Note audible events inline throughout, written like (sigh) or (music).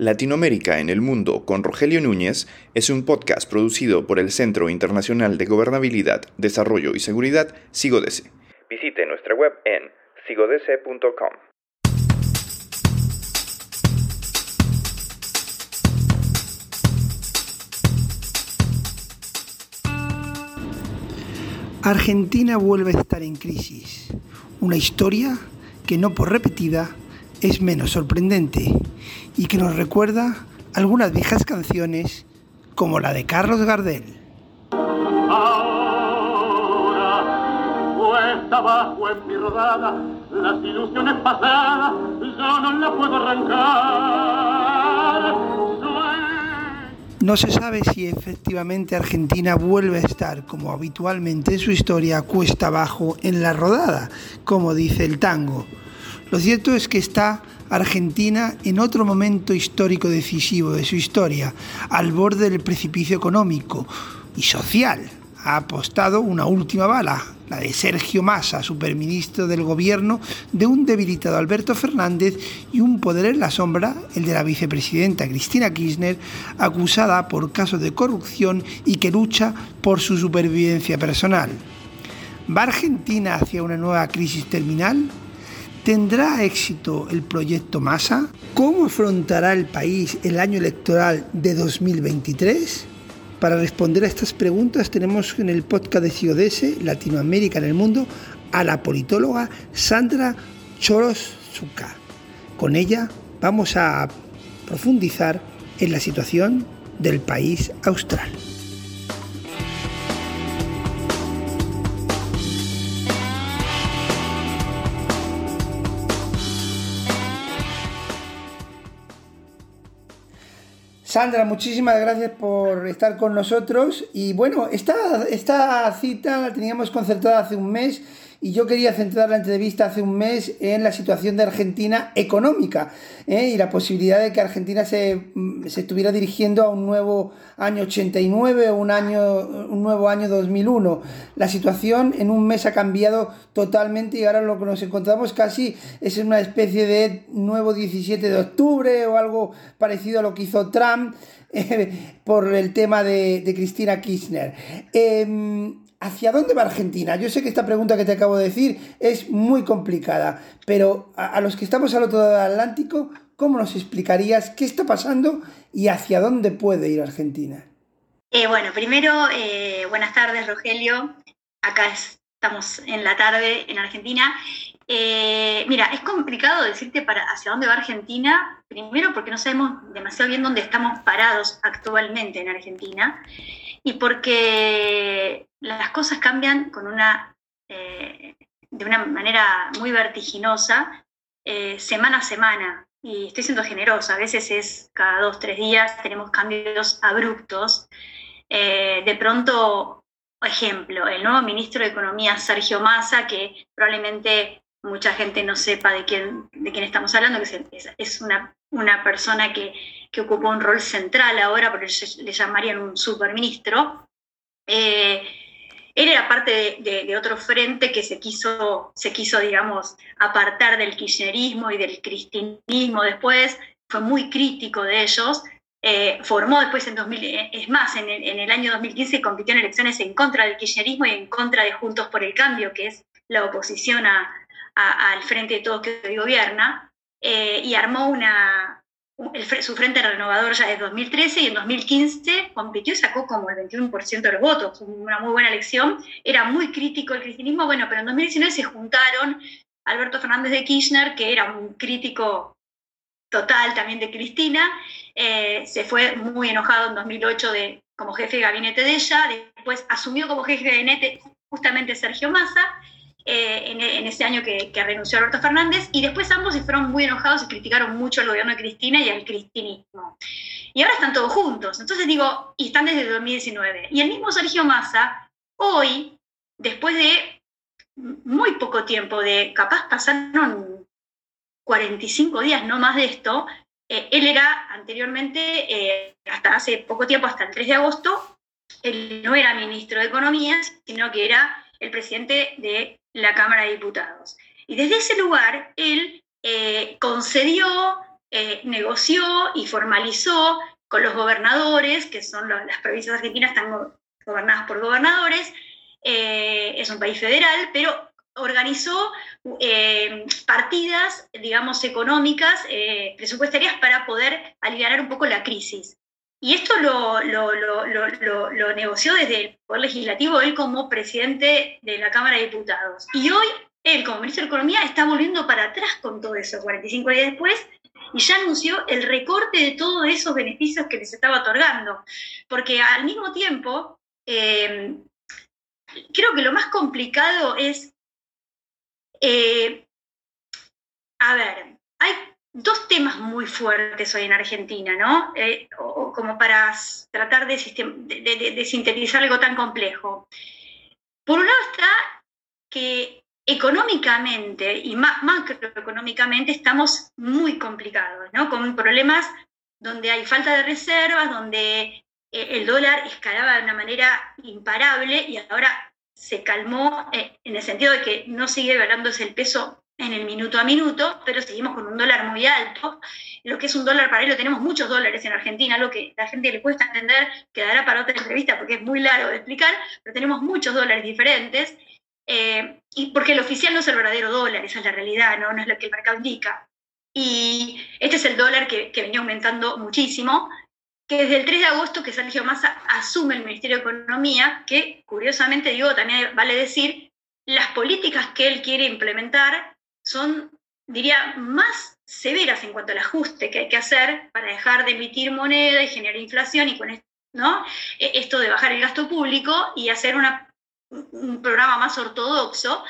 Latinoamérica en el Mundo con Rogelio Núñez es un podcast producido por el Centro Internacional de Gobernabilidad, Desarrollo y Seguridad, SIGODESE. Visite nuestra web en sigodese.com. Argentina vuelve a estar en crisis. Una historia que no por repetida es menos sorprendente y que nos recuerda algunas viejas canciones como la de Carlos Gardel. Ahora, cuesta abajo en mi rodada, las ilusiones pasadas, yo no las puedo arrancar. No se sabe si efectivamente Argentina vuelve a estar, como habitualmente en su historia, cuesta abajo en la rodada, como dice el tango. Lo cierto es que está Argentina en otro momento histórico decisivo de su historia, al borde del precipicio económico y social. Ha apostado una última bala, la de Sergio Massa, superministro del gobierno de un debilitado Alberto Fernández y un poder en la sombra, el de la vicepresidenta Cristina Kirchner, acusada por casos de corrupción y que lucha por su supervivencia personal. ¿Va Argentina hacia una nueva crisis terminal? ¿Tendrá éxito el proyecto Massa? ¿Cómo afrontará el país el año electoral de 2023? Para responder a estas preguntas tenemos en el podcast de CIODS, Latinoamérica en el Mundo, a la politóloga Sandra Choroszuka. Con ella vamos a profundizar en la situación del país austral. Sandra, muchísimas gracias por estar con nosotros. Y bueno, esta, esta cita la teníamos concertada hace un mes y yo quería centrar la entrevista hace un mes en la situación de Argentina económica ¿eh? y la posibilidad de que Argentina se, mm, se, estuviera dirigiendo a un nuevo año 89 o un, año, un nuevo año 2001. La situación en un mes ha cambiado totalmente y ahora lo que nos encontramos casi es una especie de nuevo 17 de octubre o algo parecido a lo que hizo Trump. (laughs) Eh, por el tema de, de Cristina Kirchner. Eh, ¿Hacia dónde va Argentina? Yo sé que esta pregunta que te acabo de decir es muy complicada, pero a, los que estamos al otro lado del Atlántico, ¿cómo nos explicarías qué está pasando y hacia dónde puede ir Argentina? Eh, bueno, primero, eh, buenas tardes, Rogelio. Acá estamos en la tarde en Argentina. Eh, mira, es complicado decirte para hacia dónde va Argentina, primero porque no sabemos demasiado bien dónde estamos parados actualmente en Argentina y porque las cosas cambian con una, eh, de una manera muy vertiginosa, eh, semana a semana. Y estoy siendo generosa, a veces es cada dos, tres días, tenemos cambios abruptos. Eh, de pronto, ejemplo, el nuevo ministro de Economía, Sergio Massa, que probablemente mucha gente no sepa de quién, de quién estamos hablando, que es, una, una persona que, que ocupa un rol central ahora, porque le llamarían un superministro. Eh, él era parte de, otro frente que se quiso, se quiso, digamos, apartar del kirchnerismo y del cristinismo después, fue muy crítico de ellos, eh, formó después en 2000, eh, es más, en el, año 2015 compitió en elecciones en contra del kirchnerismo y en contra de Juntos por el Cambio, que es la oposición al frente de todos que hoy gobierna, y armó una, su frente renovador ya de 2013 y en 2015 compitió y sacó como el 21% de los votos, una muy buena elección. Era muy crítico el cristianismo, bueno, pero en 2019 se juntaron Alberto Fernández de Kirchner, que era un crítico total también de Cristina, eh, se fue muy enojado en 2008 de, como jefe de gabinete de ella, después asumió como jefe de gabinete justamente Sergio Massa, eh, en, ese año que, renunció Alberto Fernández, y después ambos se fueron muy enojados y criticaron mucho al gobierno de Cristina y al cristinismo. Y ahora están todos juntos. Entonces digo, y están desde 2019. Y el mismo Sergio Massa, hoy, después de muy poco tiempo, de capaz pasaron 45 días, no más de esto, eh, él era anteriormente, eh, hasta hace poco tiempo, hasta el 3 de agosto, él no era ministro de Economía, sino que era el presidente de la Cámara de Diputados. Y desde ese lugar él eh, concedió eh, negoció y formalizó con los gobernadores, que son las provincias argentinas, están gobernadas por gobernadores, eh, es un país federal, pero organizó partidas, digamos, económicas, presupuestarias para poder aliviar un poco la crisis. Y esto lo, negoció desde el Poder Legislativo, él como presidente de la Cámara de Diputados. Y hoy, él como ministro de Economía está volviendo para atrás con todo eso, 45 días después, y ya anunció el recorte de todos esos beneficios que les estaba otorgando. Porque al mismo tiempo, eh, creo que lo más complicado es, eh, a ver, hay dos temas muy fuertes hoy en Argentina, ¿no? Eh, como para tratar de, de, sintetizar algo tan complejo. Por un lado está que económicamente y macroeconómicamente estamos muy complicados, ¿no? Con problemas donde hay falta de reservas, donde eh, el dólar escalaba de una manera imparable y ahora se calmó eh, en el sentido de que no sigue devaluándose el peso en el minuto a minuto, pero seguimos con un dólar muy alto. Lo que es un dólar paralelo, tenemos muchos dólares en Argentina, lo que a la gente le cuesta entender, quedará para otra entrevista porque es muy largo de explicar, pero tenemos muchos dólares diferentes. Eh, y porque el oficial no es el verdadero dólar, esa es la realidad, no, no es lo que el mercado indica. Y este es el dólar que, que venía aumentando muchísimo, que desde el 3 de agosto que Sergio Massa asume el Ministerio de Economía, que curiosamente digo, también vale decir, las políticas que él quiere implementar son, diría, más severas en cuanto al ajuste que hay que hacer para dejar de emitir moneda y generar inflación y con. E, esto de bajar el gasto público y hacer un programa más ortodoxo.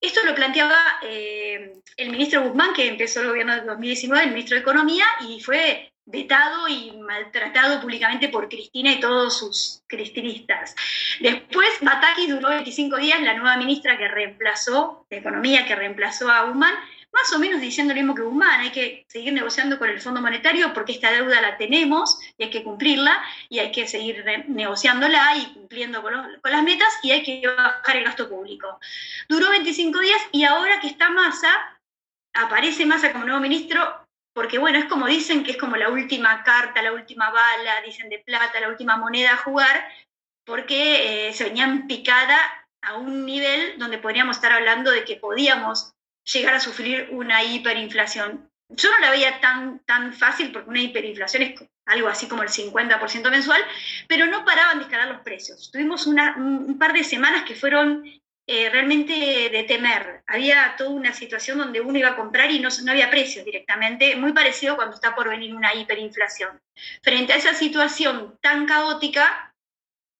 Esto lo planteaba eh, el ministro Guzmán, que empezó el gobierno de 2019, el ministro de Economía, y fue vetado y maltratado públicamente por Cristina y todos sus cristinistas. Después, Batakis duró 25 días, la nueva ministra que reemplazó, de Economía, que reemplazó a Guzmán, más o menos diciendo lo mismo que Guzmán, hay que seguir negociando con el Fondo Monetario porque esta deuda la tenemos y hay que cumplirla y hay que seguir negociándola y cumpliendo con, con las metas y hay que bajar el gasto público. Duró 25 días y ahora que está Massa, aparece Massa como nuevo ministro, porque bueno, es como dicen que es como la última carta, la última bala, dicen de plata, la última moneda a jugar, porque eh, se venían picada a un nivel donde podríamos estar hablando de que podíamos llegar a sufrir una hiperinflación. Yo no la veía tan, tan fácil porque una hiperinflación es algo así como el 50% mensual, pero no paraban de escalar los precios. Tuvimos un par de semanas que fueron eh, realmente de temer. Había toda una situación donde uno iba a comprar y no, no había precios directamente, muy parecido cuando está por venir una hiperinflación. Frente a esa situación tan caótica,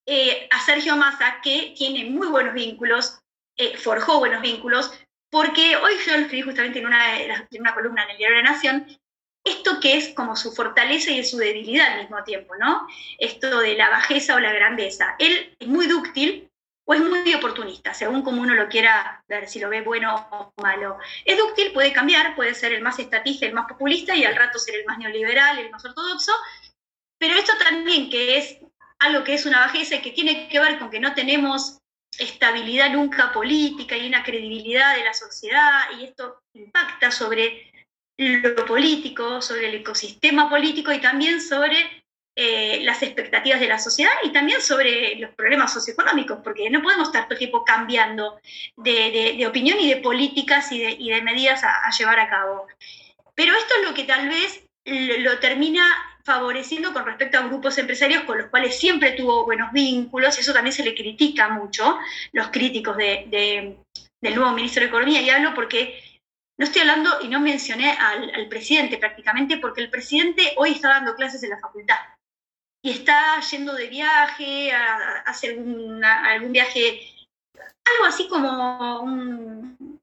eh, a Sergio Massa, que tiene muy buenos vínculos, eh, forjó buenos vínculos, porque hoy yo lo escribí justamente en una, en una columna en el diario de la Nación, esto que es como su fortaleza y su debilidad al mismo tiempo, ¿no? Esto de la bajeza o la grandeza. Él es muy dúctil, o es muy oportunista, según como uno lo quiera ver, si lo ve bueno o malo. Es dúctil, puede cambiar, puede ser el más estatista, el más populista y al rato ser el más neoliberal, el más ortodoxo, pero esto también que es algo que es una bajeza y que tiene que ver con que no tenemos estabilidad nunca política y una credibilidad de la sociedad y esto impacta sobre lo político, sobre el ecosistema político y también sobre eh, las expectativas de la sociedad y también sobre los problemas socioeconómicos, porque no podemos estar todo el tiempo cambiando de, opinión y de políticas y de, medidas a, llevar a cabo. Pero esto es lo que tal vez lo, termina favoreciendo con respecto a grupos empresarios con los cuales siempre tuvo buenos vínculos, y eso también se le critica mucho, los críticos del nuevo ministro de Economía, y hablo porque no estoy hablando y no mencioné al, al, presidente prácticamente, porque el presidente hoy está dando clases en la facultad y está yendo de viaje, a, hacer algún viaje, algo así como un,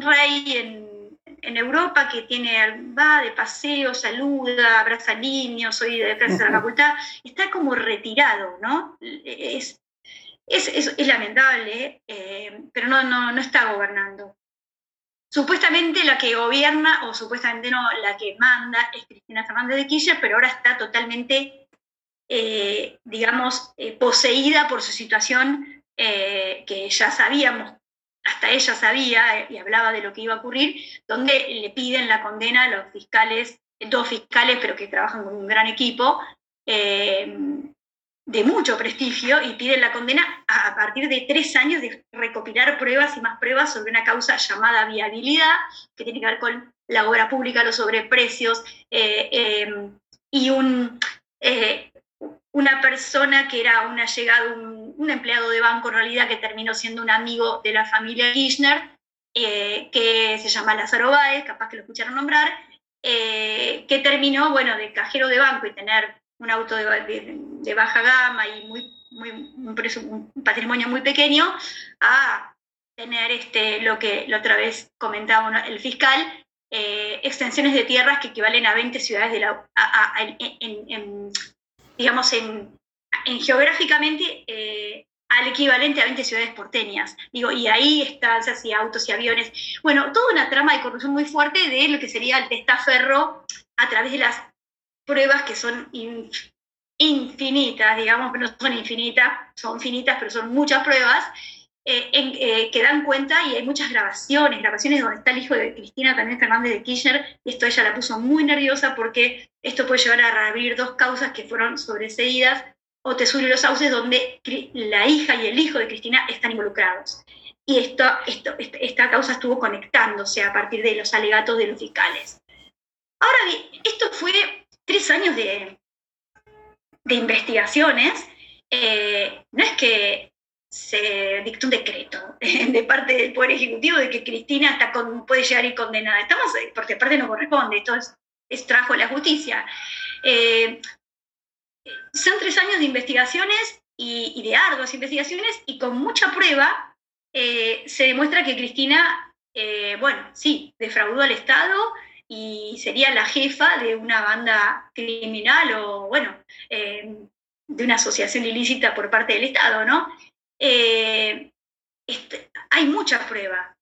rey en, Europa que tiene, va de paseo, saluda, abraza niños, soy de de la facultad, está como retirado, ¿no? Es, es, lamentable, eh, pero no, no, no está gobernando. Supuestamente la que gobierna, o supuestamente no, la que manda es Cristina Fernández de Kirchner, pero ahora está totalmente eh, digamos, eh, poseída por su situación eh, que ya sabíamos, hasta ella sabía y hablaba de lo que iba a ocurrir, donde le piden la condena a los fiscales dos fiscales, pero que trabajan con un gran equipo, de mucho prestigio, y piden la condena a, partir de tres años de recopilar pruebas y más pruebas sobre una causa llamada viabilidad, que tiene que ver con la obra pública, los sobreprecios, eh, y un, una persona que era un allegado, un, empleado de banco en realidad, que terminó siendo un amigo de la familia Kirchner, que se llama Lázaro Báez, capaz que lo escucharon nombrar, eh, que terminó, bueno, de cajero de banco y tener un auto de, baja gama y muy, muy, un, patrimonio muy pequeño, a tener este, lo que la otra vez comentaba el fiscal, eh, extensiones de tierras que equivalen a 20 ciudades de la... en, digamos, en, geográficamente eh, al equivalente a 20 ciudades porteñas. Digo, y ahí estancias y autos y aviones. Bueno, toda una trama de corrupción muy fuerte de lo que sería el testaferro a través de las pruebas que son infinitas, digamos, pero no son infinitas, son finitas, pero son muchas pruebas. Eh, eh, que dan cuenta y hay muchas grabaciones, grabaciones donde está el hijo de Cristina, también Fernández de Kirchner, y esto ella la puso muy nerviosa porque esto puede llevar a reabrir dos causas que fueron sobreseídas o Tesoro y los Sauces, donde la hija y el hijo de Cristina están involucrados. Y este, esta causa estuvo conectándose a partir de los alegatos de los fiscales. Ahora bien, esto fue tres años de, de investigaciones. Eh, no es que se dictó un decreto de parte del Poder Ejecutivo de que Cristina está puede llegar y condenada. Estamos, porque aparte no corresponde, esto es, la justicia. Eh, son tres años de investigaciones y, de arduas investigaciones y con mucha prueba eh, se demuestra que Cristina, eh, bueno, sí, defraudó al Estado y sería la jefa de una banda criminal o, bueno, eh, de una asociación ilícita por parte del Estado, ¿no? Este, hay mucha prueba.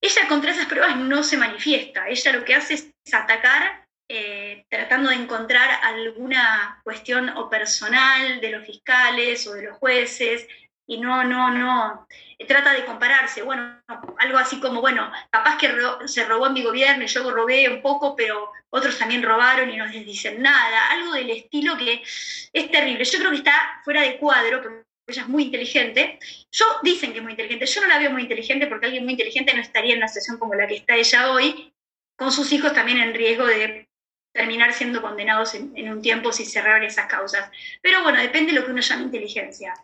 Ella contra esas pruebas no se manifiesta, ella lo que hace es atacar eh, tratando de encontrar alguna cuestión o personal de los fiscales o de los jueces, y no, no, no, trata de compararse, bueno, algo así como, bueno, capaz que se robó en mi gobierno y yo robé un poco, pero otros también robaron y no les dicen nada, algo del estilo que es terrible. Yo creo que está fuera de cuadro, ella es muy inteligente. Yo dicen que es muy inteligente, yo no la veo muy inteligente porque alguien muy inteligente no estaría en una situación como la que está ella hoy, con sus hijos también en riesgo de terminar siendo condenados en, un tiempo si cerrar esas causas. Pero bueno, depende de lo que uno llama inteligencia.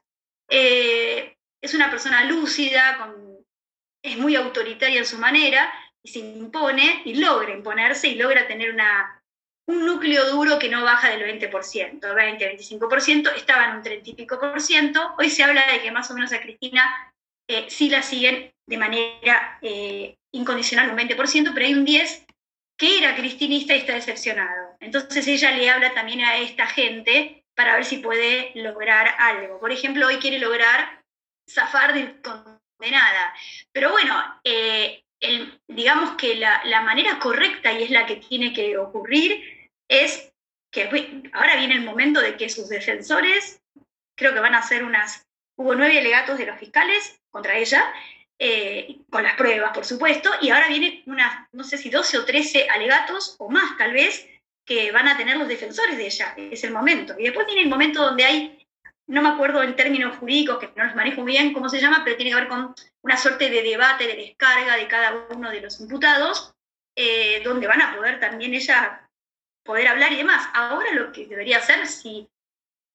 Eh, es una persona lúcida, es muy autoritaria en su manera y se impone y logra imponerse y logra tener una, un núcleo duro que no baja del 20%, 20-25%, estaba en un 30 y pico por ciento. Hoy se habla de que más o menos a Cristina eh, sí la siguen de manera eh, incondicional un 20%, pero hay un 10% que era cristinista y está decepcionado. Entonces ella le habla también a esta gente para ver si puede lograr algo. Por ejemplo, hoy quiere lograr zafar de condenada. Pero bueno, eh, digamos que la, manera correcta y es la que tiene que ocurrir es que ahora viene el momento de que sus defensores, creo que van a hacer unas, hubo nueve alegatos de los fiscales contra ella, eh, con las pruebas, por supuesto, y ahora vienen unas, no sé si 12 o 13 alegatos o más tal vez, que van a tener los defensores de ella, es el momento. Y después viene el momento donde hay, no me acuerdo en términos jurídicos, que no los manejo bien cómo se llama, pero tiene que ver con una suerte de debate, de descarga de cada uno de los imputados, eh, donde van a poder también ella poder hablar y demás. Ahora lo que debería hacer, si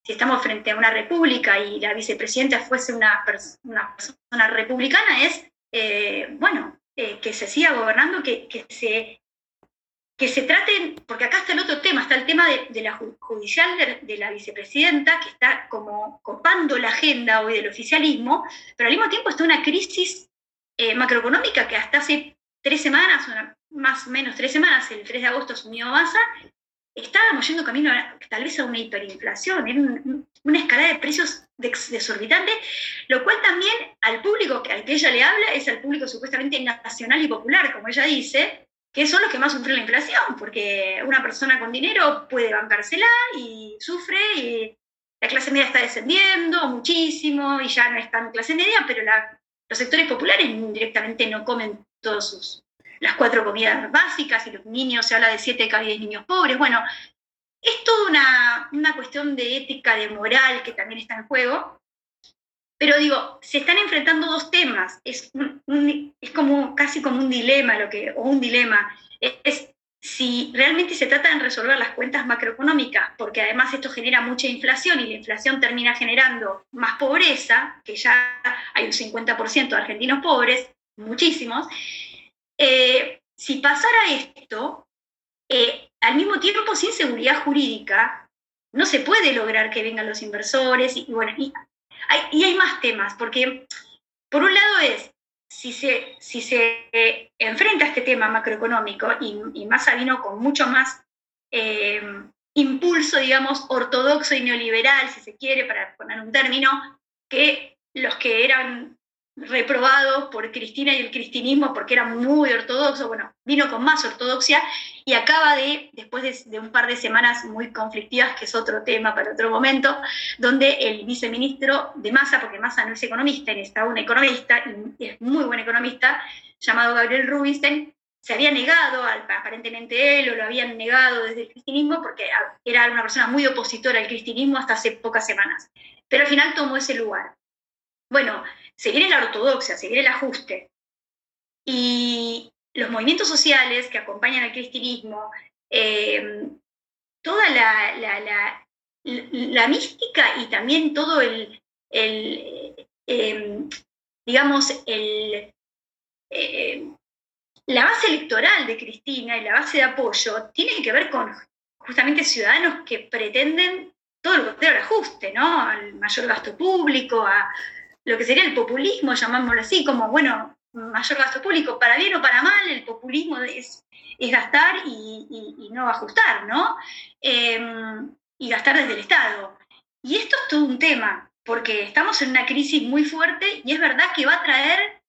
estamos frente a una república y la vicepresidenta fuese una, persona republicana, es, eh, bueno, eh, que se siga gobernando, que, que, se, que se traten, porque acá está el otro tema, está el tema de, la judicial de, la vicepresidenta, que está como copando la agenda hoy del oficialismo, pero al mismo tiempo está una crisis eh, macroeconómica que hasta hace tres semanas, más o menos tres semanas, el 3 de agosto asumió Massa, estábamos yendo camino tal vez a una hiperinflación, una escalada de precios desorbitante, lo cual también al público que, al que ella le habla es al público supuestamente nacional y popular, como ella dice, que son los que más sufren la inflación, porque una persona con dinero puede bancársela y sufre, y la clase media está descendiendo muchísimo y ya no es tan clase media, pero los sectores populares directamente no comen todos sus las cuatro comidas básicas y los niños, se habla de siete cada diez niños pobres. Bueno, es toda una, una cuestión de ética, de moral que también está en juego. Pero digo, se están enfrentando dos temas, es, es como casi como un dilema, lo que, o un dilema, es si realmente se trata de resolver las cuentas macroeconómicas, porque además esto genera mucha inflación y la inflación termina generando más pobreza, que ya hay un 50% de argentinos pobres, muchísimos, eh, si pasara esto, eh, al mismo tiempo sin seguridad jurídica, no se puede lograr que vengan los inversores y, bueno, y hay, más temas, porque por un lado es, si se, si se enfrenta a este tema macroeconómico, y, y Massa vino con mucho más eh, impulso, digamos, ortodoxo y neoliberal, si se quiere, para poner un término, que los que eran reprobado por Cristina y el cristinismo porque era muy ortodoxo, bueno, vino con más ortodoxia y acaba de, después de, un par de semanas muy conflictivas, que es otro tema para otro momento, donde el viceministro de Massa, porque Massa no es economista, está un economista, y es muy buen economista, llamado Gabriel Rubinstein, se había negado, aparentemente él, o lo habían negado desde el cristinismo, porque era una persona muy opositora al cristinismo hasta hace pocas semanas. Pero al final tomó ese lugar. Bueno, seguir la ortodoxia, seguir el ajuste. Y los movimientos sociales que acompañan al cristianismo, eh, toda la, la, mística y también todo el, em, digamos, el, em, la base electoral de Cristina y la base de apoyo tiene que ver con justamente ciudadanos que pretenden todo lo contrario al ajuste, ¿no? Al mayor gasto público, a, lo que sería el populismo, llamámoslo así, como, bueno, mayor gasto público, para bien o para mal, el populismo es, es gastar y, no ajustar, ¿no? Em, y gastar desde el Estado. Y esto es todo un tema, porque estamos en una crisis muy fuerte y es verdad que va a traer,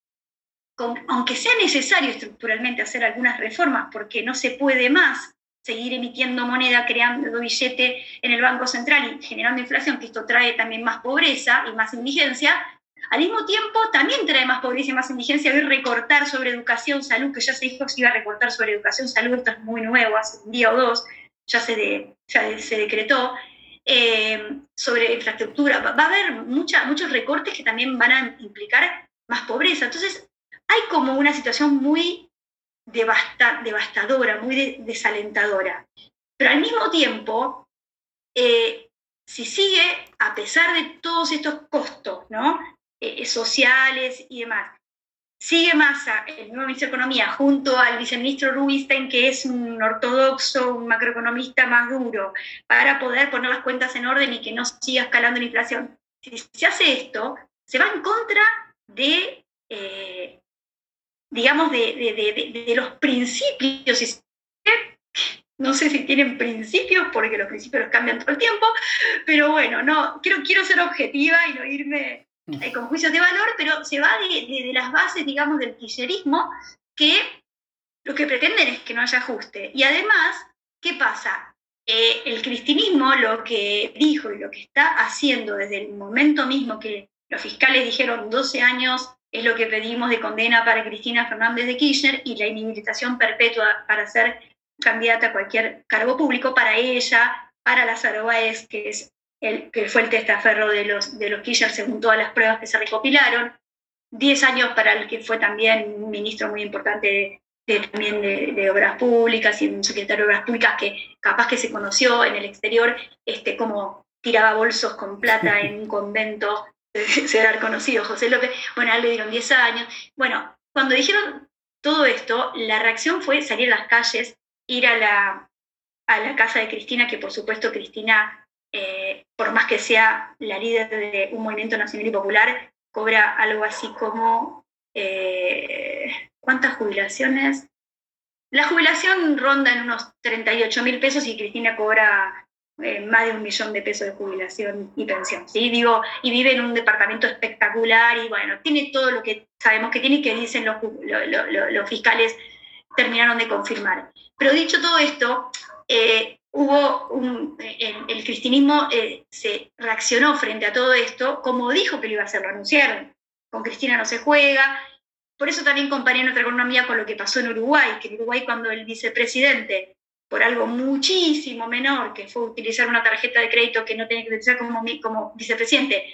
aunque sea necesario estructuralmente hacer algunas reformas, porque no se puede más seguir emitiendo moneda, creando billete en el Banco Central y generando inflación, que esto trae también más pobreza y más indigencia, al mismo tiempo, también trae más pobreza y más indigencia ver recortar sobre educación, salud, que ya se dijo que se iba a recortar sobre educación, salud, esto es muy nuevo, hace un día o dos ya se, ya se decretó, eh, sobre infraestructura. Va, a haber muchos recortes que también van a implicar más pobreza. Entonces, hay como una situación muy devastadora, muy desalentadora. Pero al mismo tiempo, eh, si sigue, a pesar de todos estos costos, ¿no? Eh, sociales y demás. Sigue Massa, el nuevo ministro de Economía, junto al viceministro Rubinstein, que es un ortodoxo, un macroeconomista más duro, para poder poner las cuentas en orden y que no siga escalando la inflación. Si se hace esto, se va en contra de, eh, digamos, de, de, los principios. No sé si tienen principios, porque los principios cambian todo el tiempo, pero bueno, no, quiero, quiero ser objetiva y no irme eh, con juicios de valor, pero se va de, las bases, digamos, del kirchnerismo, que lo que pretenden es que no haya ajuste. Y además, ¿qué pasa? Eh, el cristianismo lo que dijo y lo que está haciendo desde el momento mismo que los fiscales dijeron 12 años es lo que pedimos de condena para Cristina Fernández de Kirchner y la inhabilitación perpetua para ser candidata a cualquier cargo público para ella, para las Báez, que es que fue el testaferro de los, de los Kirchner según todas las pruebas que se recopilaron, 10 años para el que fue también un ministro muy importante de, también de, obras públicas y un secretario de obras públicas que capaz que se conoció en el exterior este, como tiraba bolsos con plata (laughs) en un convento, (laughs) será conocido José López, bueno, a él le dieron 10 años. Bueno, cuando dijeron todo esto, la reacción fue salir a las calles, ir a la, a la casa de Cristina, que por supuesto Cristina eh, por más que sea la líder de un movimiento nacional y popular, cobra algo así como, eh, ¿cuántas jubilaciones? La jubilación ronda en unos 38 mil pesos y Cristina cobra eh, más de un millón de pesos de jubilación y pensión, ¿sí? Digo, y vive en un departamento espectacular y bueno, tiene todo lo que sabemos que tiene y que dicen los, los fiscales terminaron de confirmar. Pero dicho todo esto, hubo un, el, cristianismo eh, se reaccionó frente a todo esto, como dijo que lo iba a hacer, lo anunciaron. Con Cristina no se juega, por eso también comparé nuestra economía con lo que pasó en Uruguay, que en Uruguay cuando el vicepresidente, por algo muchísimo menor, que fue utilizar una tarjeta de crédito que no tenía que utilizar como, como vicepresidente,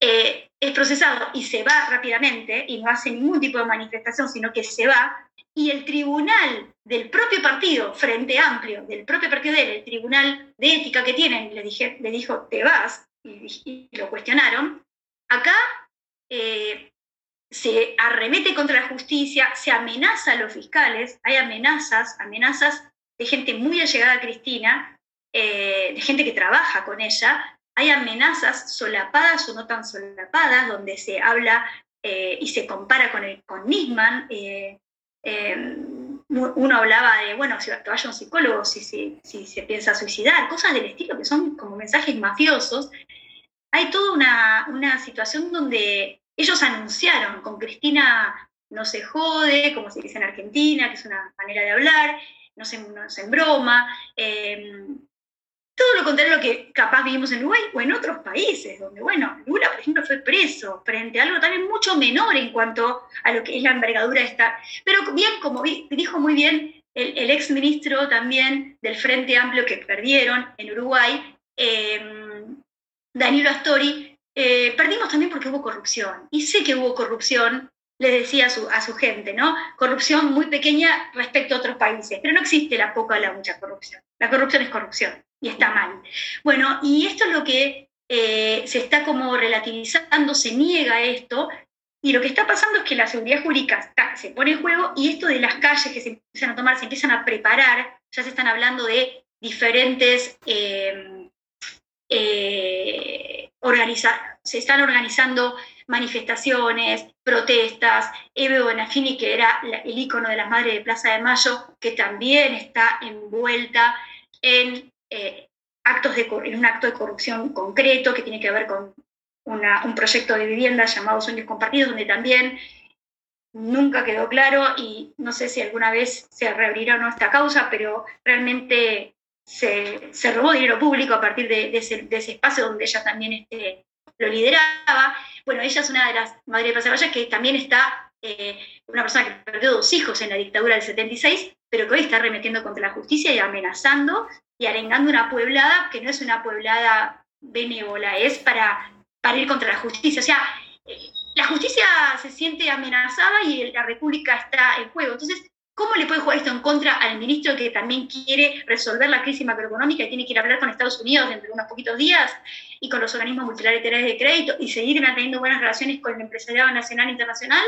eh, es procesado y se va rápidamente y no hace ningún tipo de manifestación, sino que se va, y el tribunal del propio partido, Frente Amplio, del propio partido de él, el tribunal de ética que tienen, le, dije, le dijo, te vas, y, lo cuestionaron, acá eh, se arremete contra la justicia, se amenaza a los fiscales, hay amenazas, amenazas de gente muy allegada a Cristina, eh, de gente que trabaja con ella, hay amenazas solapadas o no tan solapadas, donde se habla eh, y se compara con, el, con Nisman. Eh, uno hablaba de, bueno, si que vaya un psicólogo, si, si, si, se piensa suicidar, cosas del estilo que son como mensajes mafiosos. Hay toda una, una situación donde ellos anunciaron, con Cristina no se jode, como se dice en Argentina, que es una manera de hablar, no se, no se broma. Em, todo lo contrario a lo que capaz vivimos en Uruguay o en otros países, donde, bueno, Lula, por ejemplo, fue preso frente a algo también mucho menor en cuanto a lo que es la envergadura de esta. Pero bien, como dijo muy bien el, ex ministro también del Frente Amplio que perdieron en Uruguay, em, Danilo Astori, eh, perdimos también porque hubo corrupción. Y sé que hubo corrupción, le decía a su, a su gente, ¿no? Corrupción muy pequeña respecto a otros países, pero no existe la poca o la mucha corrupción. La corrupción es corrupción y está mal. Bueno, y esto es lo que eh, se está como relativizando, se niega esto, y lo que está pasando es que la seguridad jurídica se pone en juego y esto de las calles que se empiezan a tomar, se empiezan a preparar, ya se están hablando de diferentes... Eh, eh, se están organizando manifestaciones, protestas. Eve Bonafini, que era el ícono de las madres de Plaza de Mayo, que también está envuelta en eh, actos de, en un acto de corrupción concreto que tiene que ver con un proyecto de vivienda llamado Sueños Compartidos, donde también nunca quedó claro y no sé si alguna vez se reabrirá o no esta causa, pero realmente se, se robó dinero público a partir de, ese, espacio donde ella también este, lo lideraba. Bueno, ella es una de las madres de Plaza que también está, eh, una persona que perdió dos hijos en la dictadura del 76, pero que hoy está remetiendo contra la justicia y amenazando y arengando una pueblada que no es una pueblada benévola, es para, para ir contra la justicia. O sea, eh, la justicia se siente amenazada y la república está en juego. Entonces, ¿cómo le puede jugar esto en contra al ministro que también quiere resolver la crisis macroeconómica y tiene que ir a hablar con Estados Unidos dentro de unos poquitos días y con los organismos multilaterales de crédito y seguir manteniendo buenas relaciones con el empresariado nacional e internacional?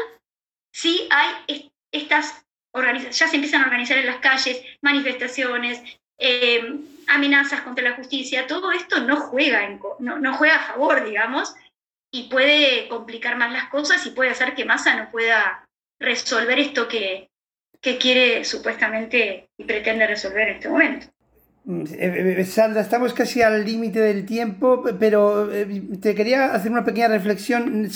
Sí hay estas organizaciones, ya se empiezan a organizar en las calles manifestaciones, eh, amenazas contra la justicia, todo esto no juega, en, no, juega a favor, digamos, y puede complicar más las cosas y puede hacer que Massa no pueda resolver esto que, que quiere supuestamente y pretende resolver en este momento. Mm, eh, eh, Salda, estamos casi al límite del tiempo, pero eh, te quería hacer una pequeña reflexión.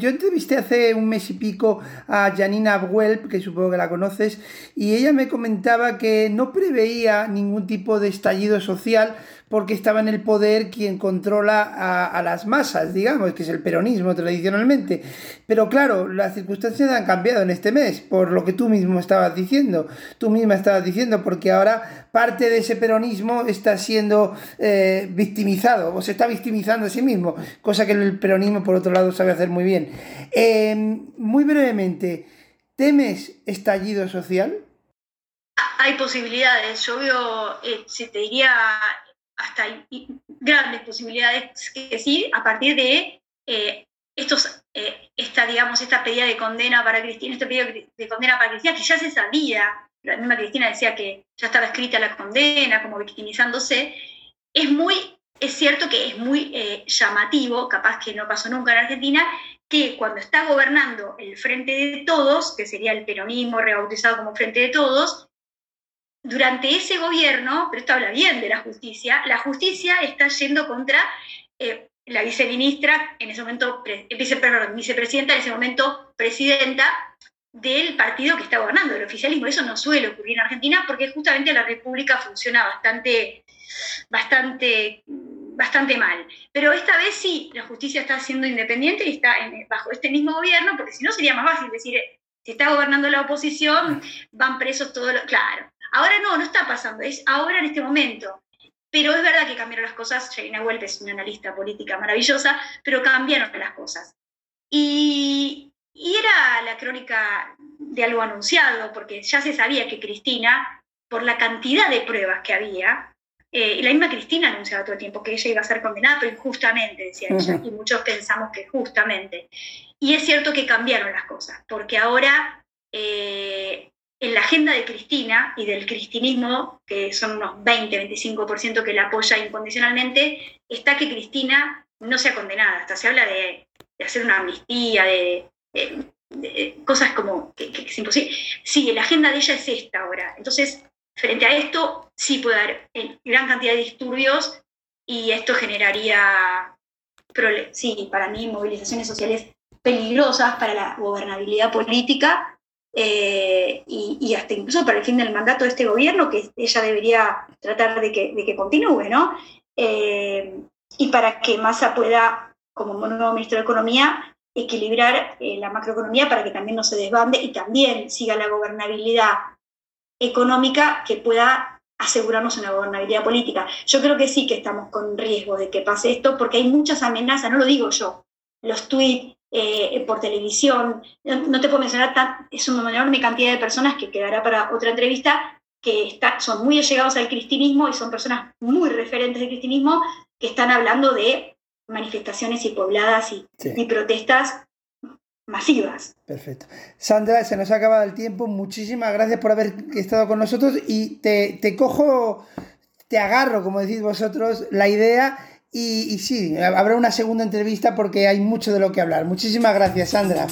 Yo entrevisté hace un mes y pico a Janina Abwell, que supongo que la conoces, y ella me comentaba que no preveía ningún tipo de estallido social porque estaba en el poder quien controla a, las masas, digamos, que es el peronismo tradicionalmente. Pero claro, las circunstancias han cambiado en este mes, por lo que tú mismo estabas diciendo, tú misma estabas diciendo, porque ahora parte de ese peronismo está siendo eh, victimizado, o se está victimizando a sí mismo, cosa que el peronismo, por otro lado, sabe hacer muy bien. Eh, muy brevemente, ¿temes estallido social? Hay posibilidades. Yo veo, eh, si te diría, hasta grandes posibilidades que sí, a partir de eh, estos, eh, esta, digamos, esta pedida de condena para Cristina, este pedido de condena para Cristina, que ya se sabía, la misma Cristina decía que ya estaba escrita la condena, como victimizándose, es muy, es cierto que es muy eh, llamativo, capaz que no pasó nunca en Argentina, que cuando está gobernando el Frente de Todos, que sería el peronismo rebautizado como Frente de Todos, durante ese gobierno, pero esto habla bien de la justicia, la justicia está yendo contra eh, la viceministra, en ese momento, vicepresidenta, en ese momento presidenta del partido que está gobernando, del oficialismo. Eso no suele ocurrir en Argentina porque justamente la República funciona bastante, bastante, bastante mal. Pero esta vez sí, la justicia está siendo independiente y está bajo este mismo gobierno, porque si no sería más fácil decir, eh, si está gobernando la oposición, van presos todos los... Claro, ahora no, no está pasando, es ahora en este momento. Pero es verdad que cambiaron las cosas, Janina Huelpe es una analista política maravillosa, pero cambiaron las cosas. Y, y era la crónica de algo anunciado, porque ya se sabía que Cristina, por la cantidad de pruebas que había, eh, y la misma Cristina anunciaba todo el tiempo que ella iba a ser condenada, pero injustamente, decía ella, y muchos pensamos que justamente. Y es cierto que cambiaron las cosas, porque ahora eh, en la agenda de Cristina y del cristinismo, que son unos 20-25% que la apoya incondicionalmente, está que Cristina no sea condenada. Hasta se habla de, hacer una amnistía, de, cosas como que. Sí, la agenda de ella es esta ahora. Entonces, Frente a esto, sí puede haber eh, gran cantidad de disturbios y esto generaría, sí, para mí, movilizaciones sociales peligrosas para la gobernabilidad política eh, y, hasta incluso para el fin del mandato de este gobierno, que ella debería tratar de que, continúe, ¿no? Eh, y para que Massa pueda, como nuevo ministro de Economía, equilibrar la macroeconomía para que también no se desbande y también siga la gobernabilidad económica que pueda asegurarnos una gobernabilidad política. Yo creo que sí que estamos con riesgo de que pase esto porque hay muchas amenazas, no lo digo yo, los tweets eh, por televisión, no, te puedo mencionar, tan, es una enorme cantidad de personas que quedará para otra entrevista, que está, son muy allegados al cristianismo y son personas muy referentes del cristianismo que están hablando de manifestaciones y pobladas y, y protestas masivas. Perfecto. Sandra, se nos ha acabado el tiempo. Muchísimas gracias por haber estado con nosotros y te, te cojo, te agarro, como decís vosotros, la idea y, y sí, habrá una segunda entrevista porque hay mucho de lo que hablar. Muchísimas gracias, Sandra.